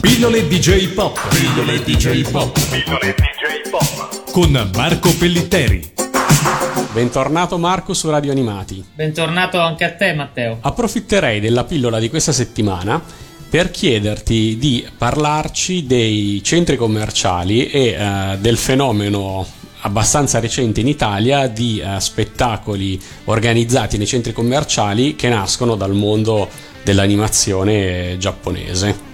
Pillole DJ Pop. Pillole DJ Pop. Pillole DJ Pop. Con Marco Pellitteri. Bentornato Marco su Radio Animati. Bentornato anche a te Matteo. Approfitterei della pillola di questa settimana per chiederti di parlarci dei centri commerciali e uh, del fenomeno abbastanza recente in Italia di uh, spettacoli organizzati nei centri commerciali che nascono dal mondo dell'animazione giapponese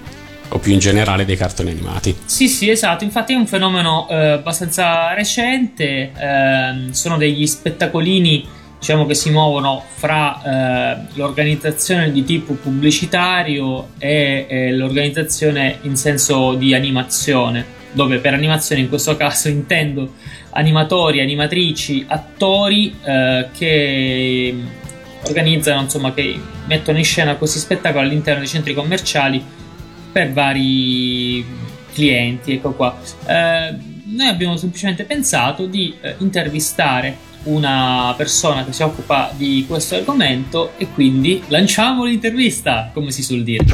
o più in generale dei cartoni animati. Sì, sì, esatto, infatti è un fenomeno eh, abbastanza recente, eh, sono degli spettacolini diciamo che si muovono fra eh, l'organizzazione di tipo pubblicitario e, e l'organizzazione in senso di animazione, dove per animazione in questo caso intendo animatori, animatrici, attori eh, che organizzano, insomma, che mettono in scena questi spettacoli all'interno dei centri commerciali per vari clienti. Ecco qua. Eh, noi abbiamo semplicemente pensato di eh, intervistare una persona che si occupa di questo argomento e quindi lanciamo l'intervista, come si suol dire.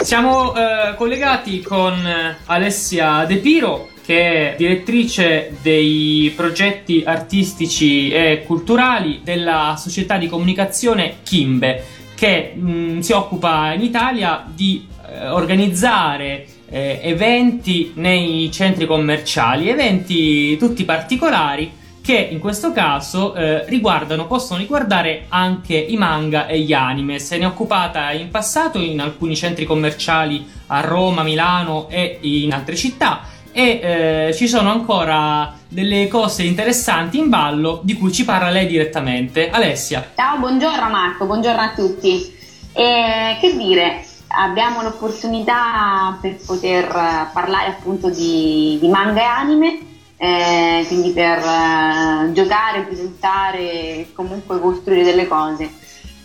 Siamo eh, collegati con eh, Alessia De Piro, che è direttrice dei progetti artistici e culturali della società di comunicazione Kimbe che mh, mm, si occupa in Italia di eh, organizzare eh, eventi nei centri commerciali, eventi tutti particolari che in questo caso eh, riguardano, possono riguardare anche i manga e gli anime. Se ne è occupata in passato in alcuni centri commerciali a Roma, Milano e in altre città e eh, ci sono ancora delle cose interessanti in ballo di cui ci parla lei direttamente. Alessia. Ciao, buongiorno Marco, buongiorno a tutti. E, che dire, abbiamo l'opportunità per poter parlare appunto di, di manga e anime, eh, quindi per eh, giocare, presentare e comunque costruire delle cose.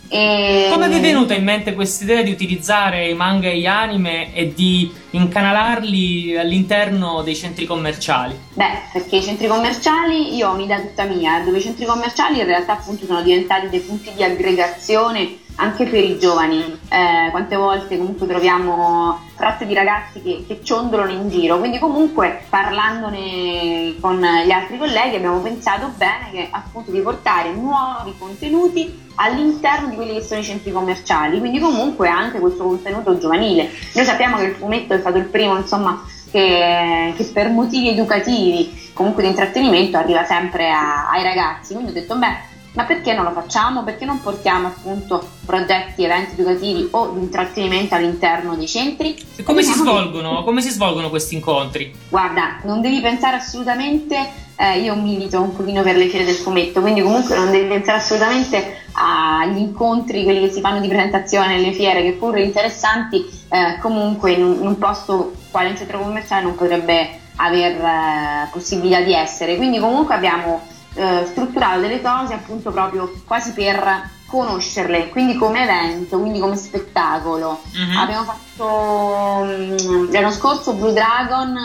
E... Come vi è venuta in mente questa idea di utilizzare i manga e gli anime e di incanalarli all'interno dei centri commerciali? Beh, perché i centri commerciali, io ho un'idea tutta mia, dove i centri commerciali in realtà appunto sono diventati dei punti di aggregazione anche per i giovani. Eh, quante volte comunque troviamo tratte di ragazzi che, che, ciondolano in giro, quindi comunque parlandone con gli altri colleghi abbiamo pensato bene che appunto di portare nuovi contenuti all'interno di quelli che sono i centri commerciali, quindi comunque anche questo contenuto giovanile. Noi sappiamo che il fumetto è stato il primo, insomma, che, che per motivi educativi, comunque di intrattenimento, arriva sempre a, ai ragazzi. Quindi ho detto, beh, ma perché non lo facciamo? Perché non portiamo appunto progetti, eventi educativi o di intrattenimento all'interno dei centri? E come, si svolgono, come si svolgono questi incontri? Guarda, non devi pensare assolutamente eh, io milito un pochino per le fiere del fumetto, quindi comunque non devi pensare assolutamente agli incontri, quelli che si fanno di presentazione nelle fiere, che pur interessanti, eh, comunque in un, in un, posto quale un centro commerciale non potrebbe aver eh, possibilità di essere. Quindi comunque abbiamo eh, strutturato delle cose appunto proprio quasi per conoscerle, quindi come evento, quindi come spettacolo. Uh-huh. Abbiamo fatto um, l'anno scorso Blue Dragon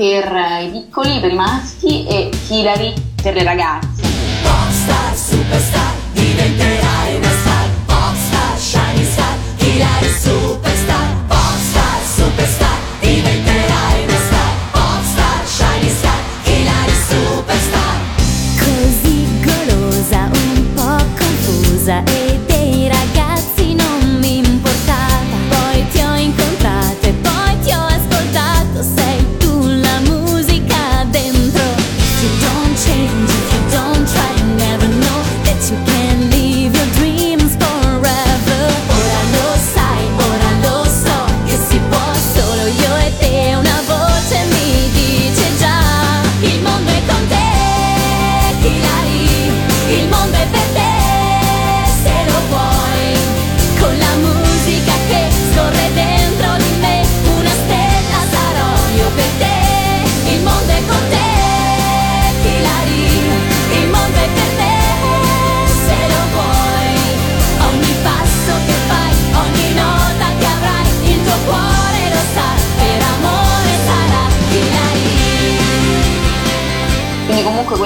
per i piccoli, per i maschi e Hilary per le ragazze. Popstar, superstar, diventerai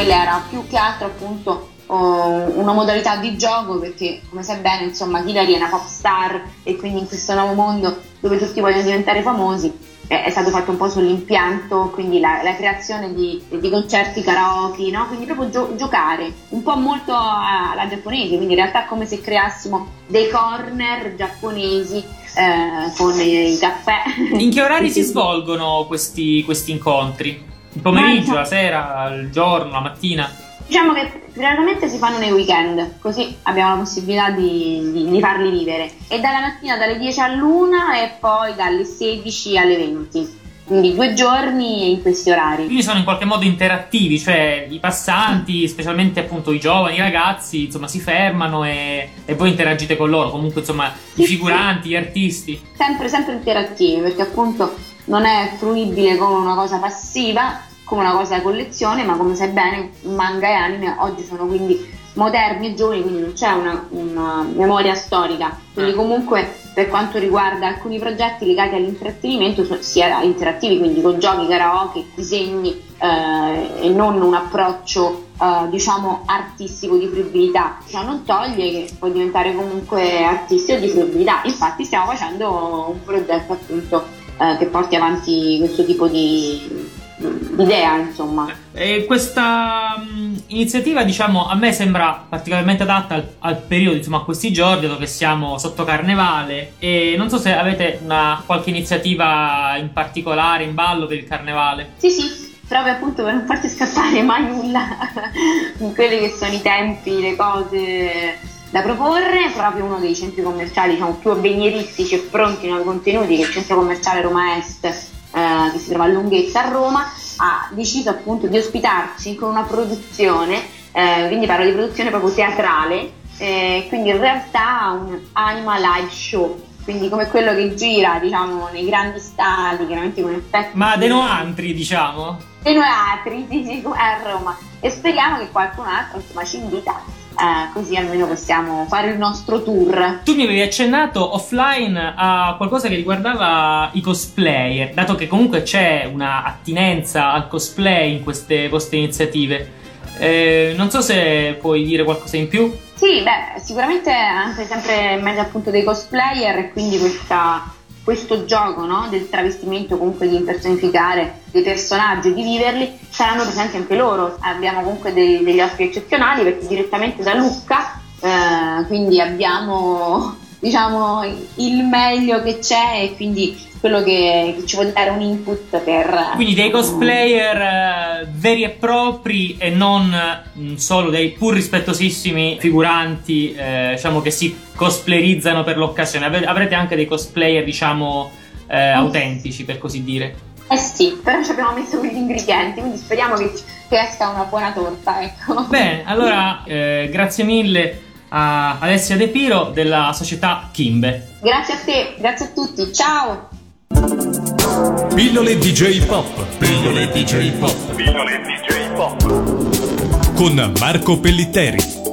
quella era più che altro appunto una modalità di gioco perché come sai bene insomma Hillary è una pop star e quindi in questo nuovo mondo dove tutti vogliono diventare famosi è stato fatto un po' sull'impianto, quindi la, la creazione di, di, concerti karaoke, no? quindi proprio gio- giocare, un po' molto alla giapponese, quindi in realtà è come se creassimo dei corner giapponesi eh, con i caffè. In che orari si svolgono questi, questi incontri? Il pomeriggio, la sera, il giorno, la mattina? Diciamo che generalmente si fanno nei weekend, così abbiamo la possibilità di, di, di farli vivere. E dalla mattina dalle 10 all'1 e poi dalle 16 alle 20 quindi due giorni in questi orari. Quindi sono in qualche modo interattivi, cioè i passanti, specialmente appunto i giovani, i ragazzi, insomma si fermano e, e voi interagite con loro, comunque insomma i figuranti, gli artisti. Sempre, sempre interattivi perché appunto non è fruibile come una cosa passiva, come una cosa da collezione, ma come sai bene, manga e anime oggi sono quindi moderni e giovani, quindi non c'è una, una memoria storica. Quindi ah. comunque per quanto riguarda alcuni progetti legati all'intrattenimento, sia interattivi, quindi con giochi, karaoke, disegni eh, e non un approccio eh, diciamo artistico di fruibilità. Ciò non toglie che puoi diventare comunque artistico di fruibilità. Infatti stiamo facendo un progetto appunto eh, che porti avanti questo tipo di idea, insomma. E questa um, iniziativa, diciamo, a me sembra particolarmente adatta al, al, periodo, insomma, a questi giorni, dove siamo sotto carnevale. E non so se avete una, qualche iniziativa in particolare in ballo per il carnevale. Sì, sì. Proprio appunto per non farti scappare mai nulla in quelli che sono i tempi, le cose da proporre, proprio uno dei centri commerciali diciamo, più avveniristici e pronti nei contenuti, che è il centro commerciale Roma Est, eh, che si trova a Lunghezza a Roma, ha deciso appunto di ospitarci con una produzione, eh, quindi parlo di produzione proprio teatrale, eh, quindi in realtà un anima live show, quindi come quello che gira diciamo nei grandi stadi, chiaramente con effetti... Ma dei noantri diciamo? Dei noantri, sì sì, a Roma e speriamo che qualcun altro insomma ci invita eh, così almeno possiamo fare il nostro tour. Tu mi avevi accennato offline a qualcosa che riguardava i cosplayer, dato che comunque c'è una attinenza al cosplay in queste vostre iniziative. Eh, non so se puoi dire qualcosa in più. Sì, beh, sicuramente anche sempre in mezzo appunto dei cosplayer e quindi questa questo gioco no, del travestimento, comunque di impersonificare dei personaggi, di viverli, saranno presenti anche loro. Abbiamo comunque dei, degli ospiti eccezionali perché direttamente da Lucca, eh, quindi abbiamo diciamo il meglio che c'è e quindi quello che, che, ci vuole dare un input per... Quindi dei cosplayer uh, veri e propri e non uh, solo dei pur rispettosissimi figuranti, uh, diciamo che si cosplayerizzano per l'occasione. Avrete anche dei cosplayer, diciamo, mm. autentici, per così dire. Eh sì, però ci abbiamo messo quegli ingredienti, quindi speriamo che, che esca una buona torta, ecco. Bene, allora grazie mille a Alessia De Piro della società Kimbe. Grazie a te, grazie a tutti, ciao! Pillole DJ Pop. Pillole DJ Pop. Pillole DJ Pop. Con Marco Pellitteri.